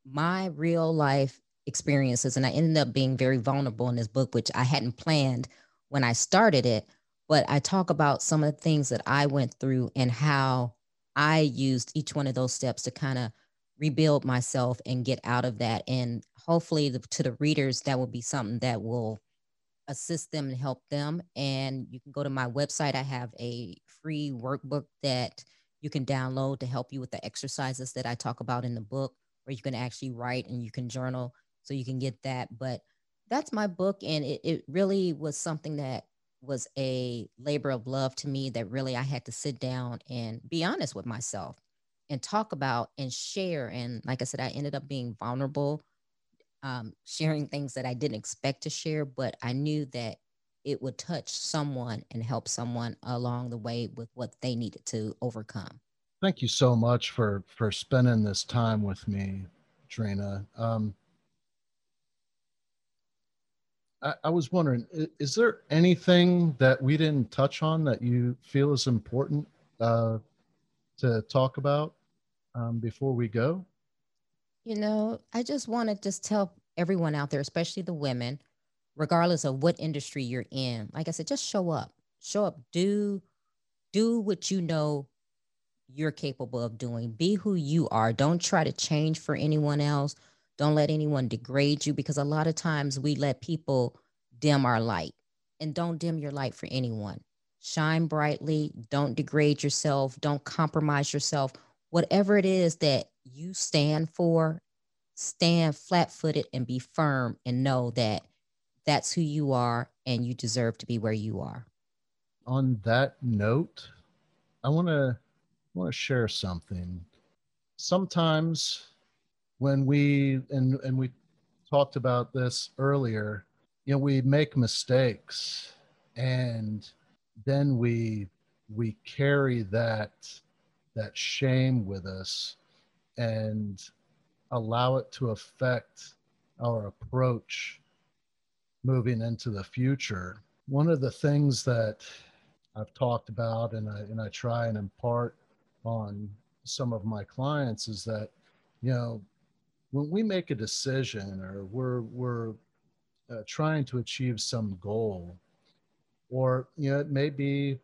my real life experiences. And I ended up being very vulnerable in this book, which I hadn't planned when I started it. but I talk about some of the things that I went through and how I used each one of those steps to kind of rebuild myself and get out of that. And hopefully, the, to the readers, that will be something that will assist them and help them. And you can go to my website. I have a free workbook that you can download to help you with the exercises that I talk about in the book, or you can actually write and you can journal so you can get that. But that's my book. And it, it really was something that was a labor of love to me that really I had to sit down and be honest with myself and talk about and share. And like I said, I ended up being vulnerable, um, sharing things that I didn't expect to share, but I knew that it would touch someone and help someone along the way with what they needed to overcome. Thank you so much for for spending this time with me, Trina. Um, I, I was wondering, is there anything that we didn't touch on that you feel is important uh, to talk about um, before we go? You know, I just want to just tell everyone out there, especially the women, regardless of what industry you're in, like I said, just show up. Show up. Do do what you know you're capable of doing. Be who you are. Don't try to change for anyone else. Don't let anyone degrade you because a lot of times we let people dim our light and don't dim your light for anyone. Shine brightly. Don't degrade yourself. Don't compromise yourself. Whatever it is that you stand for, stand flat footed and be firm and know that that's who you are and you deserve to be where you are. On that note, I want to want to share something. Sometimes when we and and we talked about this earlier you know we make mistakes and then we we carry that that shame with us and allow it to affect our approach moving into the future. One of the things that i've talked about and i and i try and impart on some of my clients is that you know when we make a decision or we're we're uh, trying to achieve some goal or you know it may be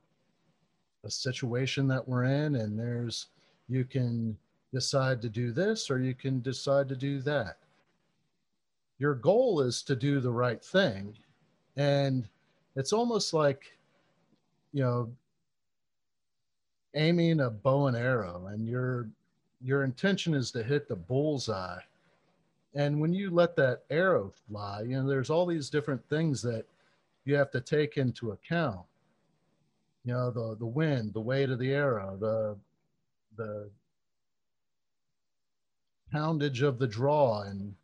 a situation that we're in and there's you can decide to do this or you can decide to do that. Your goal is to do the right thing. And it's almost like you know aiming a bow and arrow and your your intention is to hit the bullseye and when you let that arrow fly, you know, there's all these different things that you have to take into account. You know, the the wind, the weight of the arrow, the the poundage of the draw and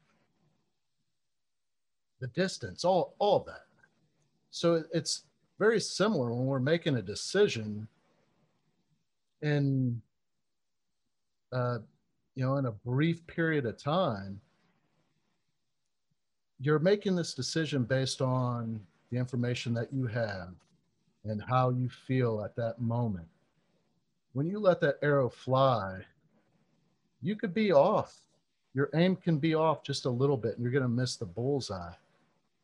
the distance, all all that. So it's very similar when we're making a decision in uh, you know in a brief period of time you're making this decision based on the information that you have and how you feel at that moment. When you let that arrow fly, you could be off. Your aim can be off just a little bit and you're going to miss the bullseye.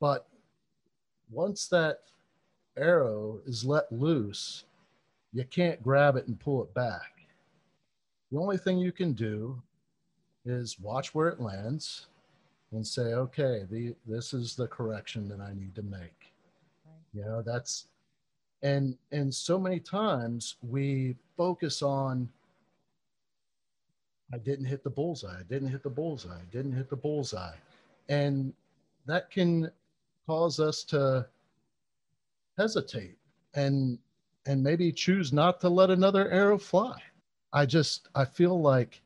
But once that arrow is let loose, you can't grab it and pull it back. The only thing you can do is watch where it lands and say, okay, the, this is the correction that I need to make. You know, that's, and, and so many times we focus on, I didn't hit the bullseye. I didn't hit the bullseye. I didn't hit the bullseye. And that can cause us to hesitate and and maybe choose not to let another arrow fly. I just I feel like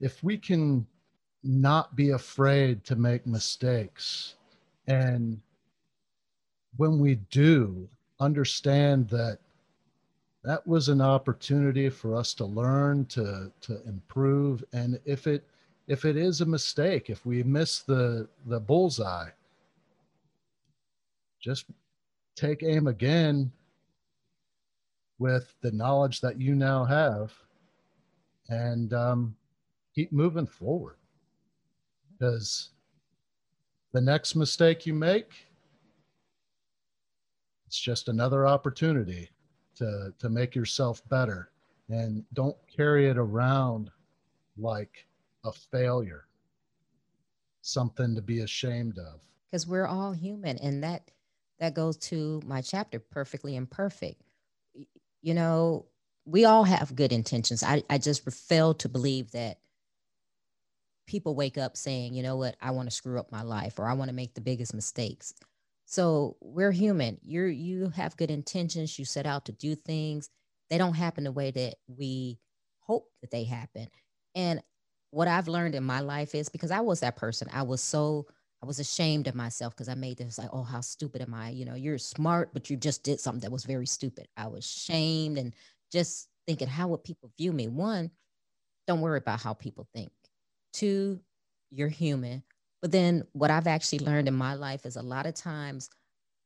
if we can not be afraid to make mistakes. And when we do, understand that that was an opportunity for us to learn to to improve and if it if it is a mistake if we miss the the bullseye just take aim again with the knowledge that you now have and um, keep moving forward because the next mistake you make, It's just another opportunity to, to make yourself better. And don't carry it around like a failure, something to be ashamed of. Because we're all human. And that that goes to my chapter, Perfectly Imperfect. You know, we all have good intentions. I, I just fail to believe that people wake up saying, you know what, I want to screw up my life or I want to make the biggest mistakes. So we're human. You're you have good intentions. You set out to do things. They don't happen the way that we hope that they happen. And what I've learned in my life is because I was that person. I was so I was ashamed of myself because I made this like, oh, how stupid am I? You know, you're smart, but you just did something that was very stupid. I was shamed and just thinking, how would people view me? One, don't worry about how people think. Two, you're human. But then what I've actually learned in my life is a lot of times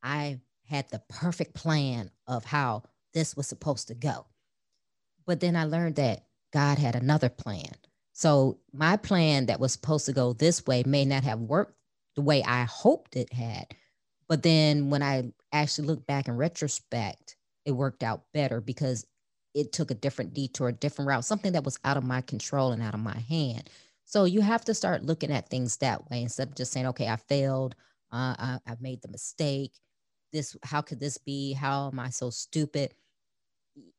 I had the perfect plan of how this was supposed to go. But then I learned that God had another plan. So my plan that was supposed to go this way may not have worked the way I hoped it had. But then when I actually look back in retrospect, it worked out better because it took a different detour, a different route, something that was out of my control and out of my hand. So you have to start looking at things that way instead of just saying, okay, I failed. Uh, I, I've made the mistake. This, how could this be? How am I so stupid?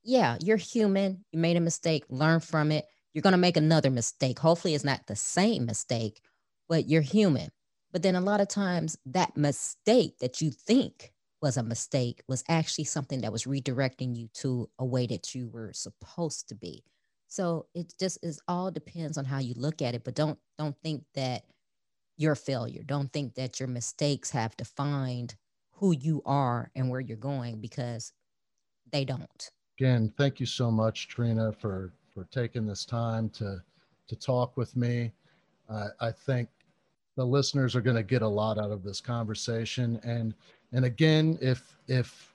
Yeah, you're human. You made a mistake. Learn from it. You're going to make another mistake. Hopefully, it's not the same mistake, but you're human. But then a lot of times, that mistake that you think was a mistake was actually something that was redirecting you to a way that you were supposed to be so it just is all depends on how you look at it but don't don't think that you're a failure. Don't think that your mistakes have defined who you are and where you're going because they don't. Again thank you so much trina for for taking this time to to talk with me. Uh, i think the listeners are going to get a lot out of this conversation. And and again, if if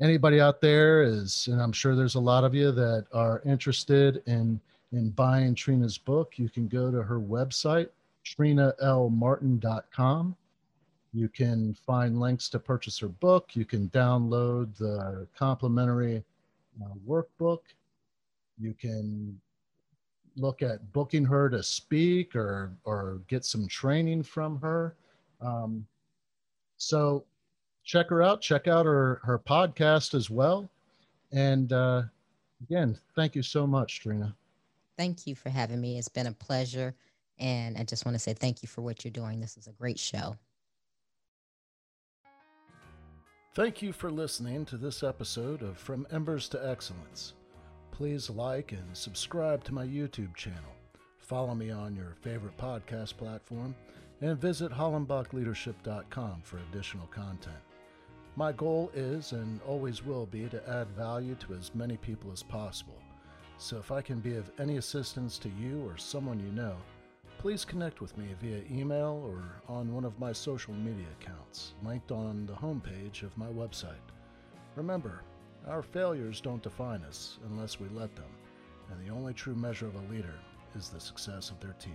anybody out there is, and I'm sure there's a lot of you that are interested in in buying Trina's book, you can go to her website, trinalmartin.com. You can find links to purchase her book. You can download the complimentary uh, workbook. You can look at booking her to speak or or get some training from her. Um, so check her out. Check out her her podcast as well. And uh, again, thank you so much, Trina. Thank you for having me. It's been a pleasure. And I just want to say thank you for what you're doing. This is a great show. Thank you for listening to this episode of From Embers to Excellence. Please like and subscribe to my YouTube channel. Follow me on your favorite podcast platform and visit hollenbachleadership.com for additional content. My goal is and always will be to add value to as many people as possible. So if I can be of any assistance to you or someone you know, please connect with me via email or on one of my social media accounts, linked on the homepage of my website. Remember, our failures don't define us unless we let them, and the only true measure of a leader is the success of their team.